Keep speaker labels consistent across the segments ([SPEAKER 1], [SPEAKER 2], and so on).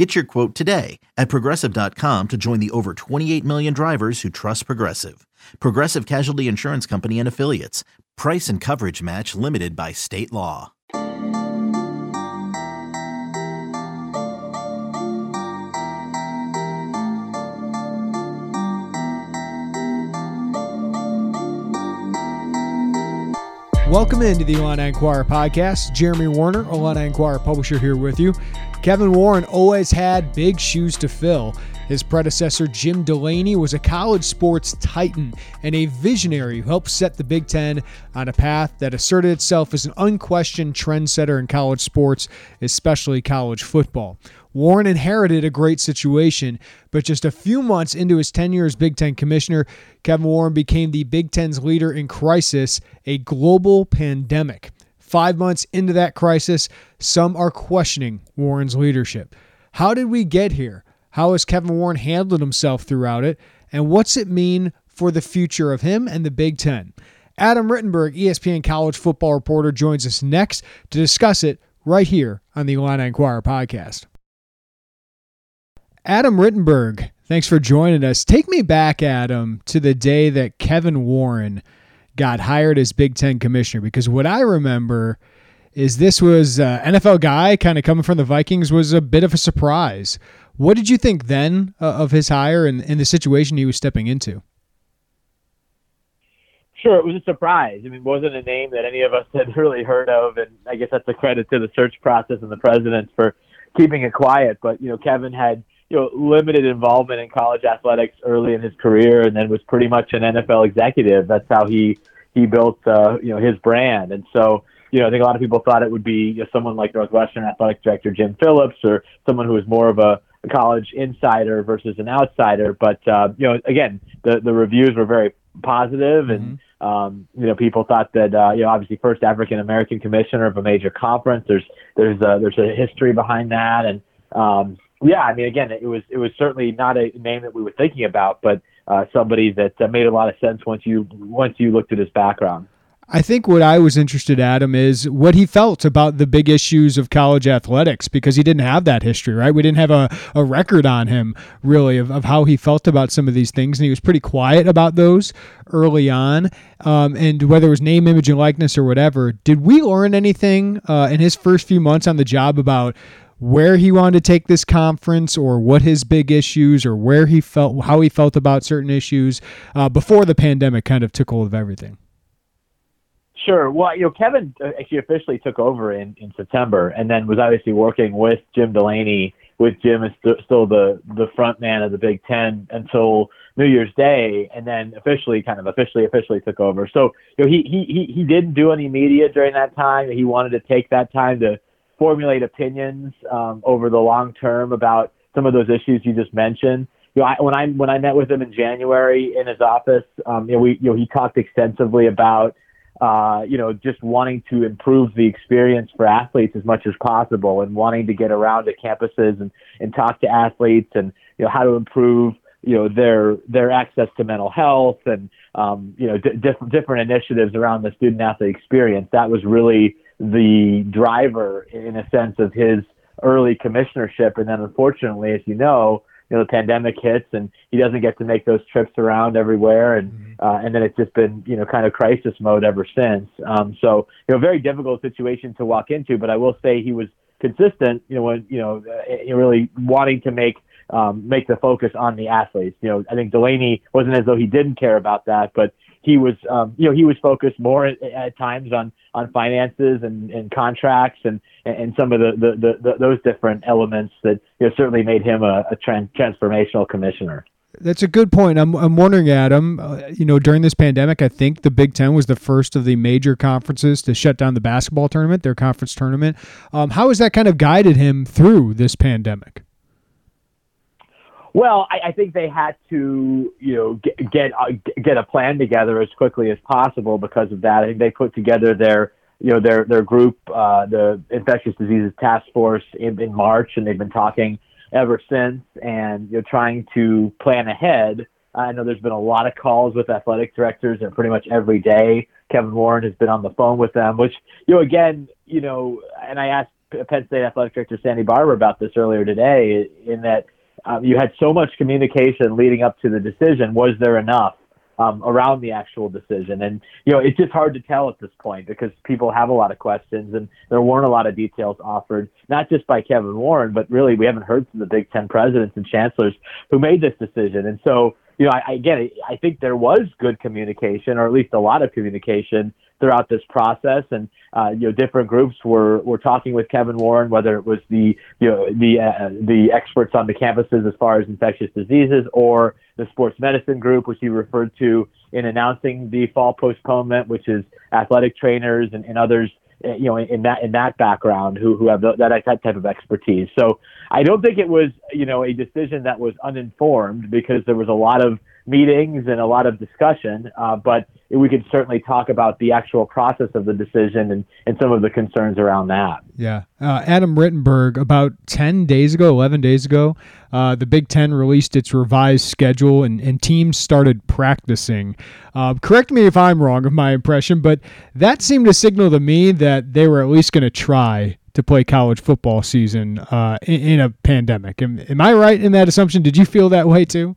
[SPEAKER 1] Get your quote today at progressive.com to join the over 28 million drivers who trust Progressive. Progressive Casualty Insurance Company and Affiliates. Price and coverage match limited by state law.
[SPEAKER 2] Welcome into the Illini Inquirer podcast. Jeremy Werner, Illini Inquirer publisher, here with you. Kevin Warren always had big shoes to fill. His predecessor, Jim Delany, was a college sports titan and a visionary who helped set the Big Ten on a path that asserted itself as an unquestioned trendsetter in college sports, especially college football. Warren inherited a great situation, but just a few months into his tenure as Big Ten commissioner, Kevin Warren became the Big Ten's leader in crisis, a global pandemic. Five months into that crisis, some are questioning Warren's leadership. How did we get here? How has Kevin Warren handled himself throughout it? And what's it mean for the future of him and the Big Ten? Adam Rittenberg, ESPN college football reporter, joins us next to discuss it right here on the Illini Inquirer podcast. Adam Rittenberg, thanks for joining us. Take me back, Adam, to the day that Kevin Warren got hired as Big Ten commissioner, because what I remember is this was uh, NFL guy kind of coming from the Vikings was a bit of a surprise. What did you think then uh, of his hire and, and the situation he was stepping into?
[SPEAKER 3] Sure, it was a surprise. I mean, it wasn't a name that any of us had really heard of, and I guess that's a credit to the search process and the presidents for keeping it quiet. But you know, Kevin had you know limited involvement in college athletics early in his career, and then was pretty much an NFL executive. That's how he he built uh, you know his brand, and so you know I think a lot of people thought it would be you know, someone like Northwestern athletic director Jim Phillips or someone who was more of a, college insider versus an outsider. But uh, you know again the the reviews were very positive and. Mm-hmm. Um, you know, people thought that uh, you know, obviously, first African American commissioner of a major conference. There's there's a, there's a history behind that, and um, yeah, I mean, again, it was it was certainly not a name that we were thinking about, but uh, somebody that uh, made a lot of sense once you once you looked at his background.
[SPEAKER 2] I think what I was interested, Adam, is what he felt about the big issues of college athletics because he didn't have that history, right? We didn't have a, a record on him, really, of, of how he felt about some of these things. And he was pretty quiet about those early on. Um, and whether it was name, image, and likeness or whatever, did we learn anything uh, in his first few months on the job about where he wanted to take this conference or what his big issues or where he felt how he felt about certain issues uh, before the pandemic kind of took hold of everything
[SPEAKER 3] Sure. Well, you know, Kevin uh, actually officially took over in, in September, and then was obviously working with Jim Delany. With Jim as st- still the the front man of the Big Ten until New Year's Day, and then officially, kind of officially, officially took over. So, you know, he he he he didn't do any media during that time. He wanted to take that time to formulate opinions um, over the long term about some of those issues you just mentioned. You know, I, when I when I met with him in January in his office, um, you know, we you know he talked extensively about uh, you know just wanting to improve the experience for athletes as much as possible and wanting to get around to campuses and and talk to athletes and you know how to improve you know their their access to mental health and um, you know d- different different initiatives around the student athlete experience. That was really the driver in a sense of his early commissionership. And then unfortunately, as you know, you know, the pandemic hits and he doesn't get to make those trips around everywhere. And, mm-hmm. uh, and then it's just been, you know, kind of crisis mode ever since. Um, so, you know, very difficult situation to walk into, but I will say he was consistent, you know, when, you know, uh, really wanting to make, um, make the focus on the athletes. You know, I think Delany wasn't as though he didn't care about that, but he was, um, you know, he was focused more at, at times on on finances and, and contracts and and some of the, the, the, the those different elements that you know, certainly made him a, a transformational commissioner.
[SPEAKER 2] That's a good point. I'm, I'm wondering, Adam, uh, you know, during this pandemic, I think the Big Ten was the first of the major conferences to shut down the basketball tournament, their conference tournament. Um, how has that kind of guided him through this pandemic?
[SPEAKER 3] Well, I, I think they had to, you know, get get, uh, get a plan together as quickly as possible because of that. I think they put together their, you know, their their group, uh, the infectious diseases task force in, in March, and they've been talking ever since, and you know, trying to plan ahead. I know there's been a lot of calls with athletic directors, and pretty much every day, Kevin Warren has been on the phone with them. Which, you know, again, you know, and I asked Penn State athletic director Sandy Barbour about this earlier today, in that um, you had so much communication leading up to the decision. Was there enough um, around the actual decision? And you know, it's just hard to tell at this point because people have a lot of questions, and there weren't a lot of details offered, not just by Kevin Warren, but really we haven't heard from the Big Ten presidents and chancellors who made this decision. And so, you know, I, again, I think there was good communication, or at least a lot of communication throughout this process. And uh, you know, different groups were were talking with Kevin Warren, whether it was the you know the uh, the experts on the campuses as far as infectious diseases, or the sports medicine group, which he referred to in announcing the fall postponement, which is athletic trainers and, and others uh, you know, in that in that background, who who have that that type of expertise. So I don't think it was you know a decision that was uninformed because there was a lot of meetings and a lot of discussion, uh, but we could certainly talk about the actual process of the decision and, and some of the concerns around that.
[SPEAKER 2] Yeah. Uh, Adam Rittenberg, about 10 days ago, 11 days ago, uh, the Big Ten released its revised schedule and, and teams started practicing. Uh, correct me if I'm wrong of my impression, but that seemed to signal to me that they were at least going to try to play college football season uh, in, in, a pandemic. Am, am I right in that assumption? Did you feel that way too?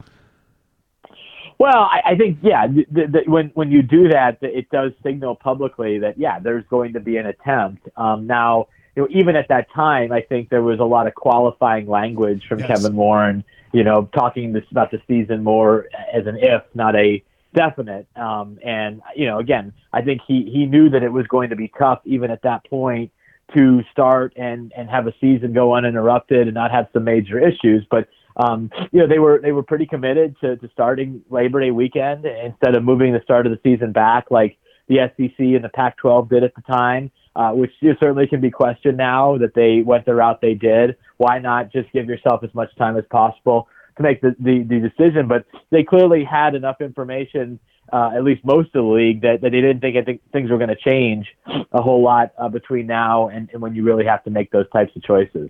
[SPEAKER 3] Well, I, I think yeah. The, the, when when you do that, it does signal publicly that yeah, there's going to be an attempt. Um, now, you know, even at that time, I think there was a lot of qualifying language from yes. Kevin Warren. You know, talking this about the season more as an if, not a definite. Um, and you know, again, I think he he knew that it was going to be tough even at that point to start and and have a season go uninterrupted and not have some major issues, but um, you know, they were they were pretty committed to, to starting Labor Day weekend instead of moving the start of the season back like the SEC and the Pac-12 did at the time, uh, which certainly can be questioned now that they went the route they did. Why not just give yourself as much time as possible to make the, the, the decision? But they clearly had enough information, uh, at least most of the league, that, that they didn't think, think things were going to change a whole lot uh, between now and, and when you really have to make those types of choices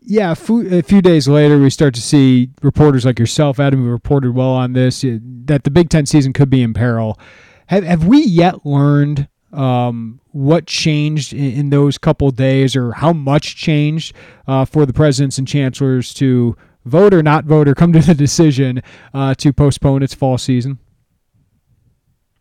[SPEAKER 2] yeah, a few days later, we start to see reporters like yourself, Adam, who reported well on this, uh, that the Big Ten season could be in peril. Have, have we yet learned um, what changed in, in, those couple days or how much changed uh, for the presidents and chancellors to vote or not vote or come to the decision uh, to postpone its fall season?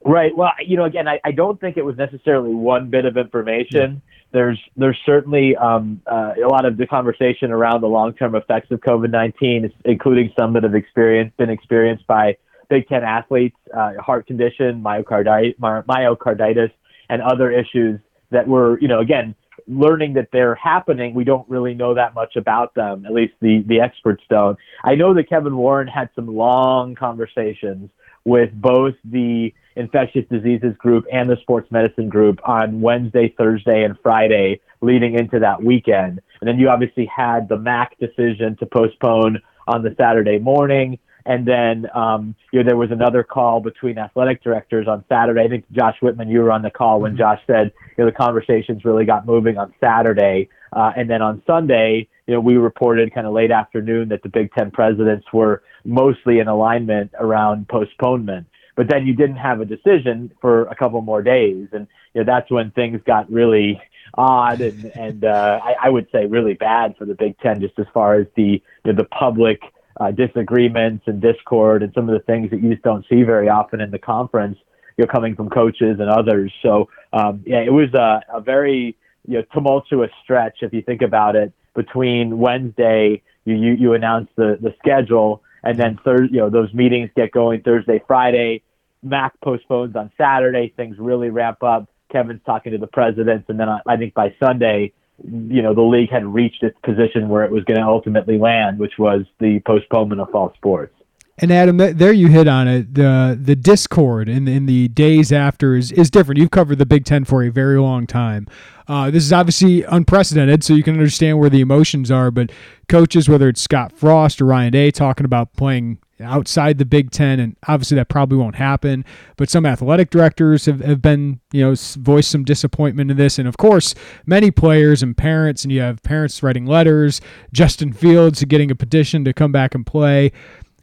[SPEAKER 3] Right. Well, you know, again, I, I don't think it was necessarily one bit of information. There's there's certainly um, uh, a lot of the conversation around the long-term effects of COVID-19, including some that have experienced been experienced by Big Ten athletes, uh, heart condition, myocarditis, myocarditis, and other issues that were, you know, again, learning that they're happening. We don't really know that much about them. At least the the experts don't. I know that Kevin Warren had some long conversations with both the infectious diseases group and the sports medicine group on Wednesday, Thursday, and Friday leading into that weekend. And then you obviously had the MAC decision to postpone on the Saturday morning. And then, um, you know, there was another call between athletic directors on Saturday. I think Josh Whitman, you were on the call when mm-hmm. Josh said, you know, the conversations really got moving on Saturday. Uh, and then on Sunday, you know, we reported kind of late afternoon that the Big Ten presidents were mostly in alignment around postponement. But then you didn't have a decision for a couple more days, and you know that's when things got really odd and and uh, I, I would say really bad for the Big Ten, just as far as the you know, the public uh, disagreements and discord and some of the things that you just don't see very often in the conference. You know, coming from coaches and others. So um, yeah, it was a, a very you know tumultuous stretch if you think about it. Between Wednesday, you you, you announce the the schedule and then Thursday, you know, those meetings get going Thursday, Friday. MAC postpones on Saturday. Things really ramp up. Kevin's talking to the presidents, and then I think by Sunday, you know, the league had reached its position where it was going to ultimately land, which was the postponement of fall sports.
[SPEAKER 2] And Adam, there you hit on it. The the discord in in the days after is, is different. You've covered the Big Ten for a very long time. Uh, this is obviously unprecedented, so you can understand where the emotions are. But coaches, whether it's Scott Frost or Ryan Day, talking about playing outside the Big Ten, and obviously that probably won't happen. But some athletic directors have, have been, you know, voiced some disappointment in this, and of course, many players and parents, and you have parents writing letters, Justin Fields getting a petition to come back and play.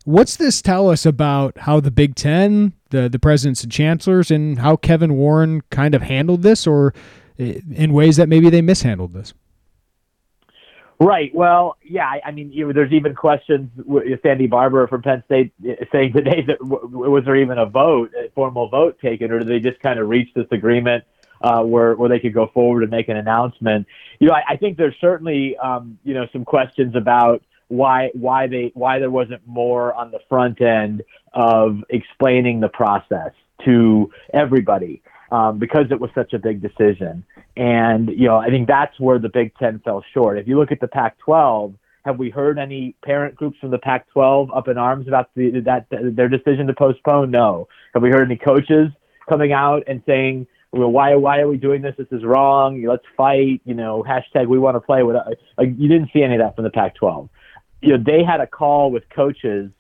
[SPEAKER 2] What's this tell us about how the Big Ten, the the presidents and chancellors, and how Kevin Warren kind of handled this, or in ways that maybe they mishandled this?
[SPEAKER 3] Right. Well, yeah. I, mean, you, there's even questions. Sandy Barbour from Penn State uh, saying today that was there even a vote, a formal vote taken, or did they just kind of reach this agreement uh, where where they could go forward and make an announcement? You know, I, I think there's certainly um, you know some questions about why why they why there wasn't more on the front end of explaining the process to everybody um, because it was such a big decision. And you know, I think that's where the Big Ten fell short. If you look at the Pac-12, have we heard any parent groups from the Pac-12 up in arms about the, that their decision to postpone? No. Have we heard any coaches coming out and saying? well, why why are we doing this? This is wrong. Let's fight. You know, hashtag we want to play. With like, you didn't see any of that from the Pac-12 you know, they had a call with coaches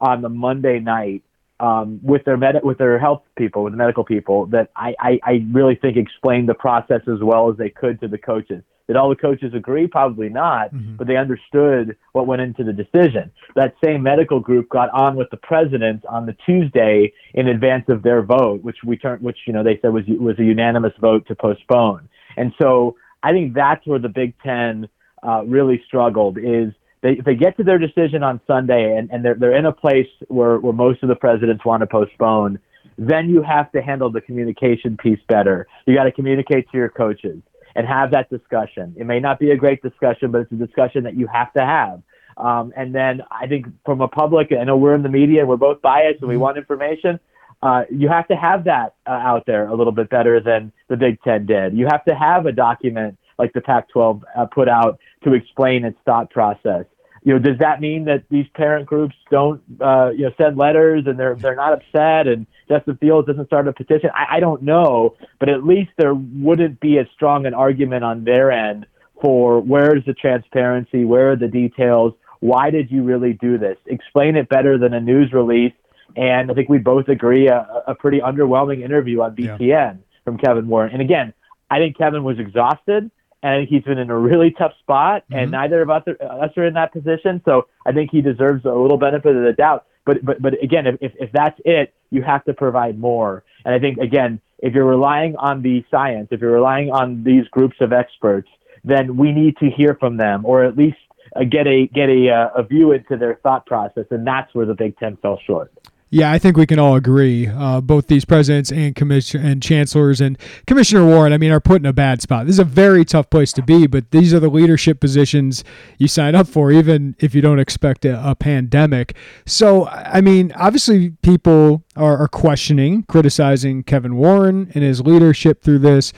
[SPEAKER 3] on the Monday night um, with their med- with their health people, with the medical people, that I, I, I really think explained the process as well as they could to the coaches. Did all the coaches agree? Probably not, mm-hmm. but they understood what went into the decision. That same medical group got on with the president on the Tuesday in advance of their vote, which we turned, which you know they said was was a unanimous vote to postpone. And so I think that's where the Big Ten uh, really struggled is they they get to their decision on Sunday and, and they're they're in a place where, where most of the presidents want to postpone, then you have to handle the communication piece better. You got to communicate to your coaches and have that discussion. It may not be a great discussion, but it's a discussion that you have to have. Um, and then I think from a public, I know we're in the media and we're both biased and we mm-hmm. want information. Uh, you have to have that uh, out there a little bit better than the Big Ten did. You have to have a document like the Pac-12 uh, put out to explain its thought process. You know, does that mean that these parent groups don't, uh, you know, send letters and they're they're not upset and Justin Fields doesn't start a petition? I, I don't know, but at least there wouldn't be as strong an argument on their end for where's the transparency, where are the details, why did you really do this? Explain it better than a news release. And I think we both agree a, a pretty underwhelming interview on BTN yeah. from Kevin Warren. And again, I think Kevin was exhausted and he's been in a really tough spot, mm-hmm. and neither of us are, us are in that position. So I think he deserves a little benefit of the doubt. But but but again, if if that's it, you have to provide more. And I think again, if you're relying on the science, if you're relying on these groups of experts, then we need to hear from them, or at least uh, get a get a uh, a view into their thought process. And that's where the Big Ten fell short.
[SPEAKER 2] Yeah, I think we can all agree. Uh, both these presidents and commission and chancellors and Commissioner Warren, I mean, are put in a bad spot. This is a very tough place to be, but these are the leadership positions you sign up for, even if you don't expect a, a pandemic. So, I mean, obviously, people are, are questioning, criticizing Kevin Warren and his leadership through this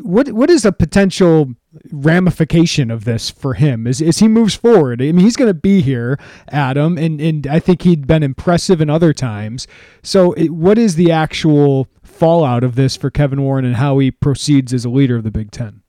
[SPEAKER 2] what what is a potential ramification of this for him as, as he moves forward? I mean, he's going to be here, Adam, and, and I think he'd been impressive in other times. So, it, what is the actual fallout of this for Kevin Warren and how he proceeds as a leader of the Big Ten?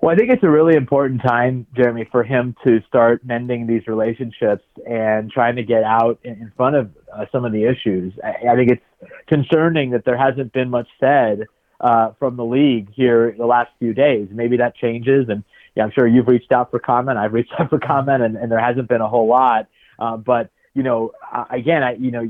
[SPEAKER 3] Well, I think it's a really important time, Jeremy, for him to start mending these relationships and trying to get out in front of uh, some of the issues. I, I think it's concerning that there hasn't been much said uh, from the league here the last few days. Maybe that changes, and yeah, I'm sure you've reached out for comment. I've reached out for comment, and, and there hasn't been a whole lot. Uh, but you know, again, I, you know,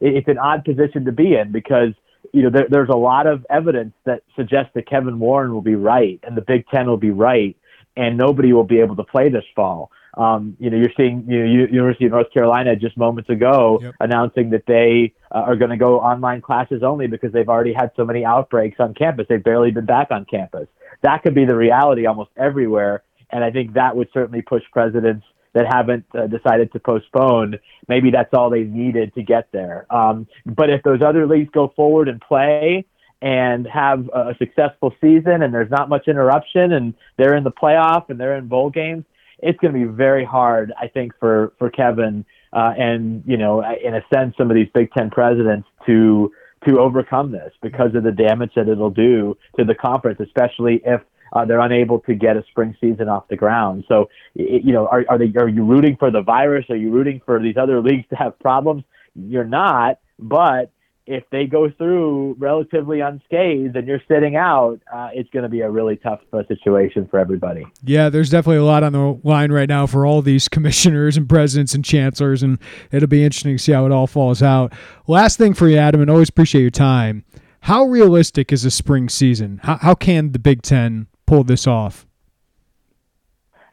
[SPEAKER 3] it's an odd position to be in because you know there, there's a lot of evidence that suggests that Kevin Warren will be right and the Big Ten will be right, and nobody will be able to play this fall. Um, you know, you're seeing you know, University of North Carolina just moments ago yep. announcing that they uh, are going to go online classes only because they've already had so many outbreaks on campus. They've barely been back on campus. That could be the reality almost everywhere, and I think that would certainly push presidents that haven't uh, decided to postpone. Maybe that's all they needed to get there. Um, but if those other leagues go forward and play and have a successful season and there's not much interruption and they're in the playoff and they're in bowl games, it's going to be very hard, I think, for for Kevin uh, and you know, in a sense, some of these Big Ten presidents to to overcome this because of the damage that it'll do to the conference, especially if uh, they're unable to get a spring season off the ground. So, you know, are, are they are you rooting for the virus? Are you rooting for these other leagues to have problems? You're not, but if they go through relatively unscathed and you're sitting out, uh, it's going to be a really tough uh, situation for everybody.
[SPEAKER 2] Yeah, there's definitely a lot on the line right now for all these commissioners and presidents and chancellors, and it'll be interesting to see how it all falls out. Last thing for you, Adam, and always appreciate your time. How realistic is a spring season? How, how can the Big Ten pull this off?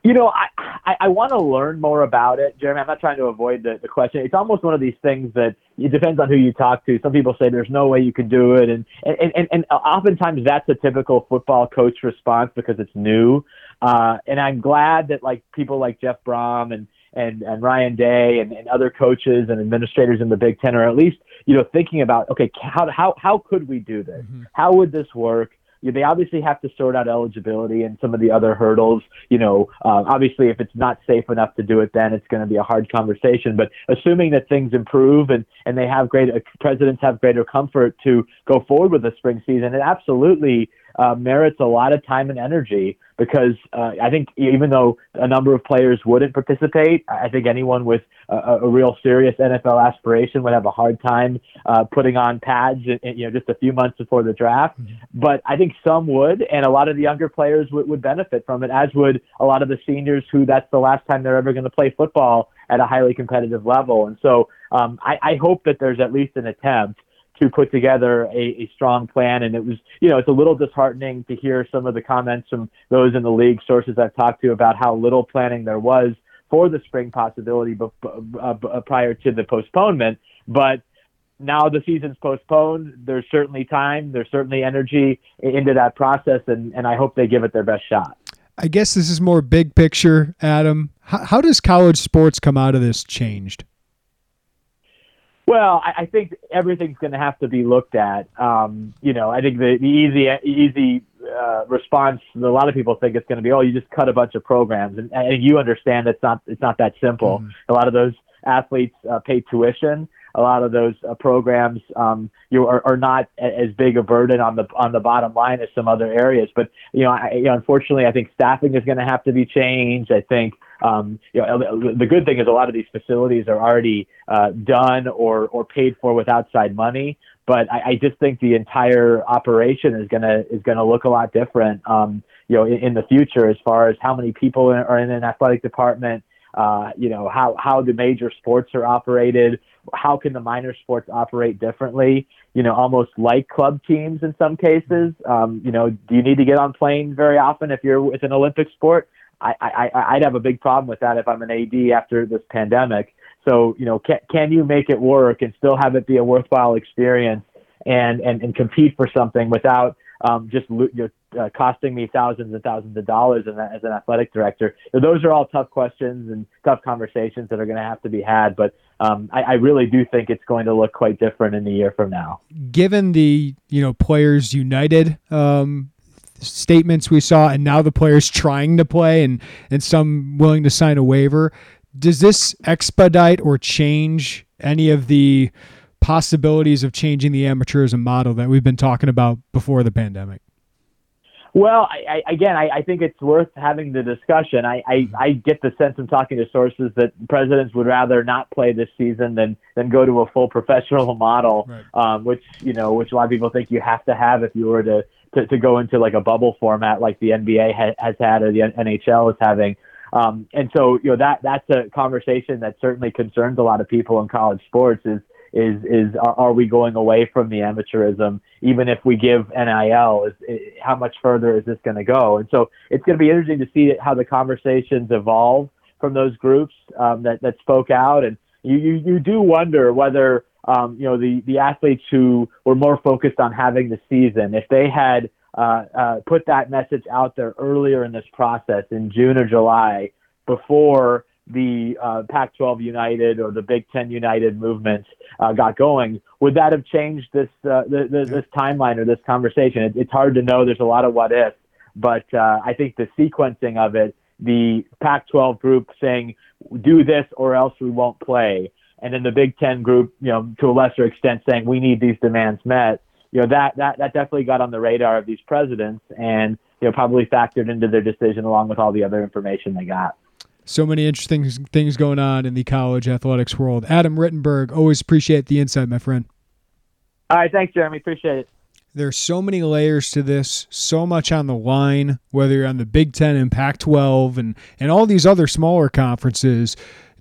[SPEAKER 3] You know, I I, I want to learn more about it, Jeremy. I'm not trying to avoid the, the question. It's almost one of these things that it depends on who you talk to. Some people say there's no way you can do it, and and and, and oftentimes that's a typical football coach response because it's new. Uh, and I'm glad that like people like Jeff Brohm and and, and Ryan Day and, and other coaches and administrators in the Big Ten are at least you know thinking about okay how how how could we do this? Mm-hmm. How would this work? They obviously have to sort out eligibility and some of the other hurdles. You know, uh, obviously, if it's not safe enough to do it, then it's going to be a hard conversation. But assuming that things improve and and they have great uh, presidents have greater comfort to go forward with the spring season, it absolutely uh, merits a lot of time and energy because uh, I think even though a number of players wouldn't participate, I think anyone with a, a real serious NFL aspiration would have a hard time uh, putting on pads, in, in, you know, just a few months before the draft. Mm-hmm. But I think some would, and a lot of the younger players would, would benefit from it, as would a lot of the seniors who that's the last time they're ever going to play football at a highly competitive level. And so um, I, I hope that there's at least an attempt to put together a, a strong plan. And it was, you know, it's a little disheartening to hear some of the comments from those in the league sources I've talked to about how little planning there was for the spring possibility uh, uh, prior to the postponement. But now the season's postponed. There's certainly time. There's certainly energy into that process, and, and I hope they give it their best shot.
[SPEAKER 2] I guess this is more big picture, Adam. How, how does college sports come out of this changed?
[SPEAKER 3] Well, I, I think everything's going to have to be looked at. Um, you know, I think the, the easy easy uh, response a lot of people think it's going to be, oh, you just cut a bunch of programs, and, and you understand it's not it's not that simple. Mm. A lot of those athletes uh, pay tuition. A lot of those uh, programs, um, you are, are not as big a burden on the on the bottom line as some other areas. But you know, I, you know unfortunately, I think staffing is going to have to be changed. I think um, you know, the good thing is a lot of these facilities are already uh, done or or paid for with outside money. But I, I just think the entire operation is gonna is gonna look a lot different. Um, you know, in, in the future, as far as how many people are in an athletic department, uh, you know, how how the major sports are operated, how can the minor sports operate differently? You know, almost like club teams in some cases. Um, you know, do you need to get on planes very often if you're with an Olympic sport? I, I, I'd have a big problem with that if I'm an AD after this pandemic. So, you know, can, can you make it work and still have it be a worthwhile experience and, and, and compete for something without um, just you know, uh, costing me thousands and thousands of dollars as an athletic director? Those are all tough questions and tough conversations that are going to have to be had. But um, I, I, really do think it's going to look quite different in the year from now.
[SPEAKER 2] Given the you know Players United um, statements we saw, and now the players trying to play and and some willing to sign a waiver. Does this expedite or change any of the possibilities of changing the amateurism model that we've been talking about before the pandemic?
[SPEAKER 3] Well, I, I, again, I, I, think it's worth having the discussion. I, I, get the sense from talking to sources that presidents would rather not play this season than than go to a full professional model, right. um, which you know, which a lot of people think you have to have if you were to to, to go into like a bubble format like the NBA ha- has had or the NHL is having. Um, and so, you know, that that's a conversation that certainly concerns a lot of people in college sports is is is are, we going away from the amateurism? Even if we give NIL is, is how much further is this going to go? And so it's going to be interesting to see how the conversations evolve from those groups um, that that spoke out. And you, you you do wonder whether um, you know, the, the athletes who were more focused on having the season, if they had uh, uh, put that message out there earlier in this process in June or July before the uh, Pac-12 United or the Big Ten United movement uh, got going, would that have changed this uh, the, the, this timeline or this conversation? It, it's hard to know. There's a lot of what ifs, but uh, I think the sequencing of it the Pac-12 group saying, "Do this or else we won't play," and then the Big Ten group, you know, to a lesser extent, saying, "We need these demands met." You know, that that that definitely got on the radar of these presidents, and you know, probably factored into their decision along with all the other information they got.
[SPEAKER 2] So many interesting things going on in the college athletics world. Adam Rittenberg, always appreciate the insight, my friend.
[SPEAKER 3] All right, thanks, Jeremy. Appreciate it.
[SPEAKER 2] There's so many layers to this, so much on the line, whether you're on the Big Ten and Pac 12 and, and all these other smaller conferences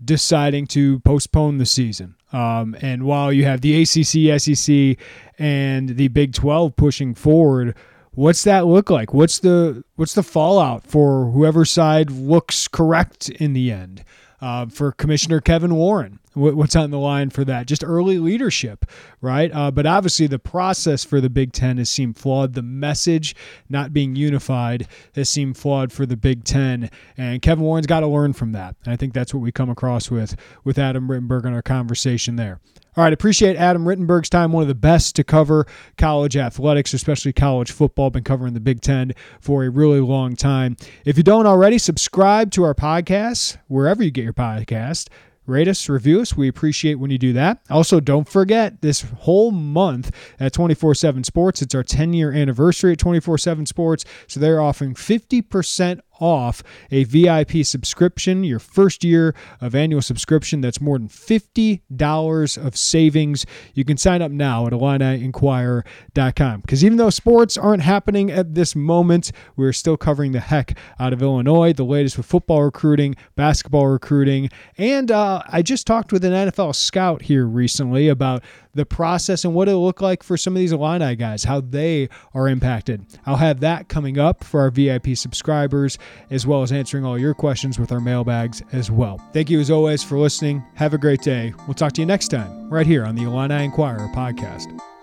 [SPEAKER 2] deciding to postpone the season. Um, and while you have the ACC, SEC, and the Big 12 pushing forward, what's that look like? What's the what's the fallout for whoever side looks correct in the end? Uh, for Commissioner Kevin Warren, what's on the line for that? Just early leadership, right? Uh, but obviously, the process for the Big Ten has seemed flawed. The message not being unified has seemed flawed for the Big Ten, and Kevin Warren's got to learn from that. And I think that's what we come across with with Adam Rittenberg in our conversation there. All right, appreciate Adam Rittenberg's time. One of the best to cover college athletics, especially college football. Been covering the Big Ten for a really long time. If you don't already, subscribe to our podcast wherever you get your podcast rate us, review us. We appreciate when you do that. Also, don't forget this whole month at 24 7 Sports, it's our 10 year anniversary at 24 7 Sports. So they're offering 50% off a VIP subscription, your first year of annual subscription. That's more than $50 of savings. You can sign up now at IlliniInquirer.com. Because even though sports aren't happening at this moment, we're still covering the heck out of Illinois, the latest with football recruiting, basketball recruiting. And uh, I just talked with an NFL scout here recently about the process and what it'll look like for some of these Illini guys, how they are impacted. I'll have that coming up for our VIP subscribers, as well as answering all your questions with our mailbags as well. Thank you as always for listening. Have a great day. We'll talk to you next time, right here on the Illini Inquirer podcast.